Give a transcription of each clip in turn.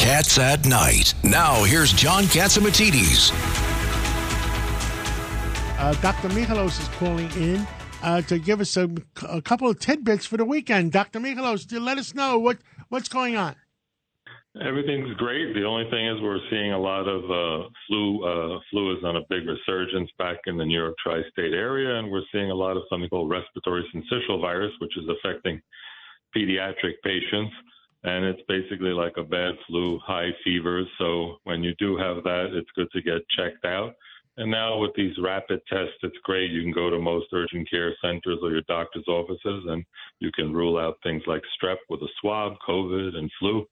Cats at Night. Now, here's John Catsimatidis. Uh, Dr. Michalos is calling in uh, to give us a, a, couple of tidbits for the weekend. Dr. Michalos, let us know what, what's going on. Everything's great. The only thing is we're seeing a lot of uh, flu. Uh, flu is on a big resurgence back in the New York tri-state area, and we're seeing a lot of something called respiratory syncytial virus, which is affecting pediatric patients. And it's basically like a bad flu, high fevers. So when you do have that, it's good to get checked out. And now with these rapid tests, it's great. You can go to most urgent care centers or your doctor's offices, and you can rule out things like strep with a swab, COVID, and flu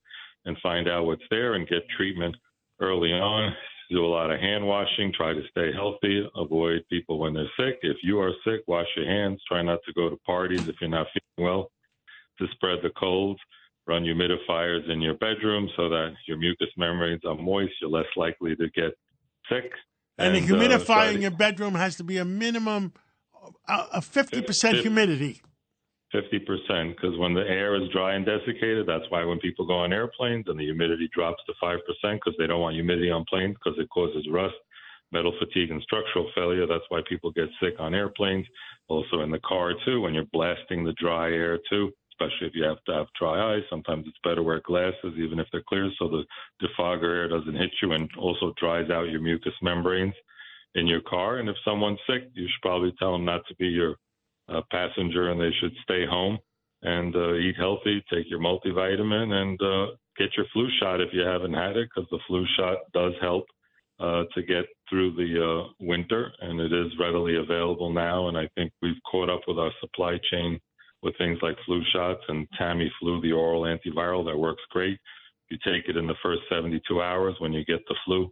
and find out what's there and get treatment early on. Do a lot of hand washing, try to stay healthy, avoid people when they're sick. If you are sick, wash your hands. Try not to go to parties if you're not feeling well to spread the colds. Run humidifiers in your bedroom so that your mucous membranes are moist. You're less likely to get sick. And, and the uh, humidifier uh, in your bedroom has to be a minimum uh, a 50% humidity. 50% because when the air is dry and desiccated, that's why when people go on airplanes and the humidity drops to 5% because they don't want humidity on planes because it causes rust, metal fatigue, and structural failure. That's why people get sick on airplanes. Also in the car, too, when you're blasting the dry air, too, especially if you have to have dry eyes. Sometimes it's better wear glasses, even if they're clear, so the defogger air doesn't hit you and also dries out your mucous membranes in your car. And if someone's sick, you should probably tell them not to be your uh, passenger and they should stay home and uh, eat healthy, take your multivitamin, and uh, get your flu shot if you haven't had it, because the flu shot does help uh, to get through the uh, winter, and it is readily available now. And I think we've caught up with our supply chain with things like flu shots and Tamiflu, the oral antiviral that works great. You take it in the first 72 hours when you get the flu.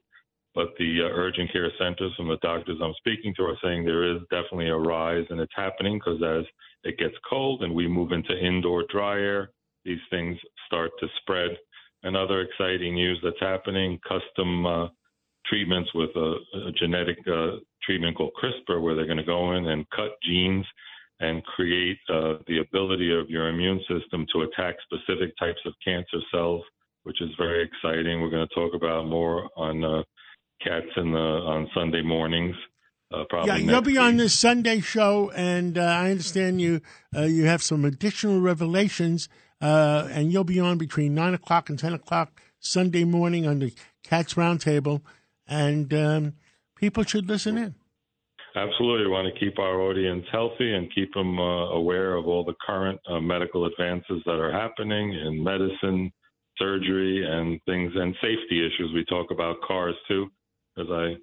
But the uh, urgent care centers from the doctors I'm speaking to are saying there is definitely a rise, and it's happening because as it gets cold and we move into indoor dry air, these things start to spread. Another exciting news that's happening custom uh, treatments with a, a genetic uh, treatment called CRISPR, where they're going to go in and cut genes and create uh, the ability of your immune system to attack specific types of cancer cells, which is very exciting. We're going to talk about more on uh, cats in the on Sunday mornings. Uh, probably yeah, you'll be week. on this Sunday show, and uh, I understand you uh, you have some additional revelations, uh, and you'll be on between nine o'clock and ten o'clock Sunday morning on the Cats Roundtable, and um, people should listen in. Absolutely, we want to keep our audience healthy and keep them uh, aware of all the current uh, medical advances that are happening in medicine, surgery, and things, and safety issues. We talk about cars too as I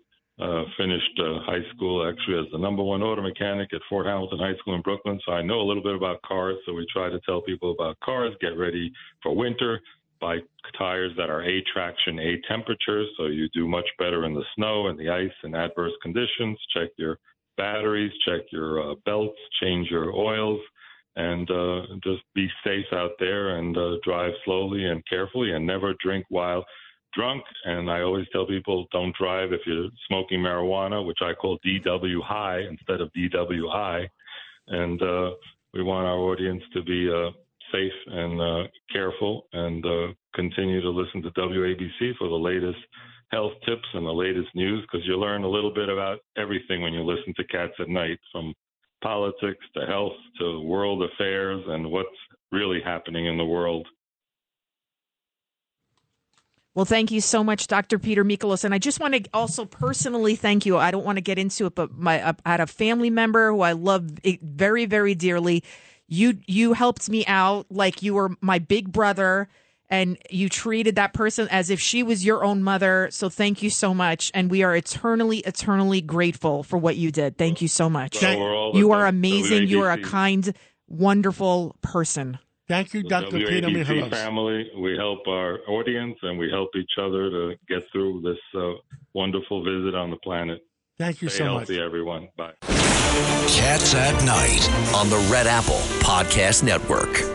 uh, finished uh, high school actually as the number one auto mechanic at Fort Hamilton High School in Brooklyn. So I know a little bit about cars. So we try to tell people about cars, get ready for winter, buy tires that are A traction, A temperature. So you do much better in the snow and the ice and adverse conditions. Check your batteries, check your uh, belts, change your oils. And uh, just be safe out there and uh, drive slowly and carefully and never drink while drunk, and I always tell people don't drive if you're smoking marijuana, which I call DW high instead of DWI. And uh, we want our audience to be uh, safe and uh, careful and uh, continue to listen to WABC for the latest health tips and the latest news because you learn a little bit about everything when you listen to Cats at Night from politics to health to world affairs and what's really happening in the world well, thank you so much, Dr. Peter Michalos. And I just want to also personally thank you. I don't want to get into it, but my I had a family member who I love very, very dearly. You you helped me out like you were my big brother, and you treated that person as if she was your own mother. So thank you so much, and we are eternally, eternally grateful for what you did. Thank you so much. Well, you are amazing. You are a kind, wonderful person. Thank you, Dr. WABC Peter Michalos. family, we help our audience and we help each other to get through this uh, wonderful visit on the planet. Thank you Stay so healthy, much. everyone. Bye. Cats at Night on the Red Apple Podcast Network.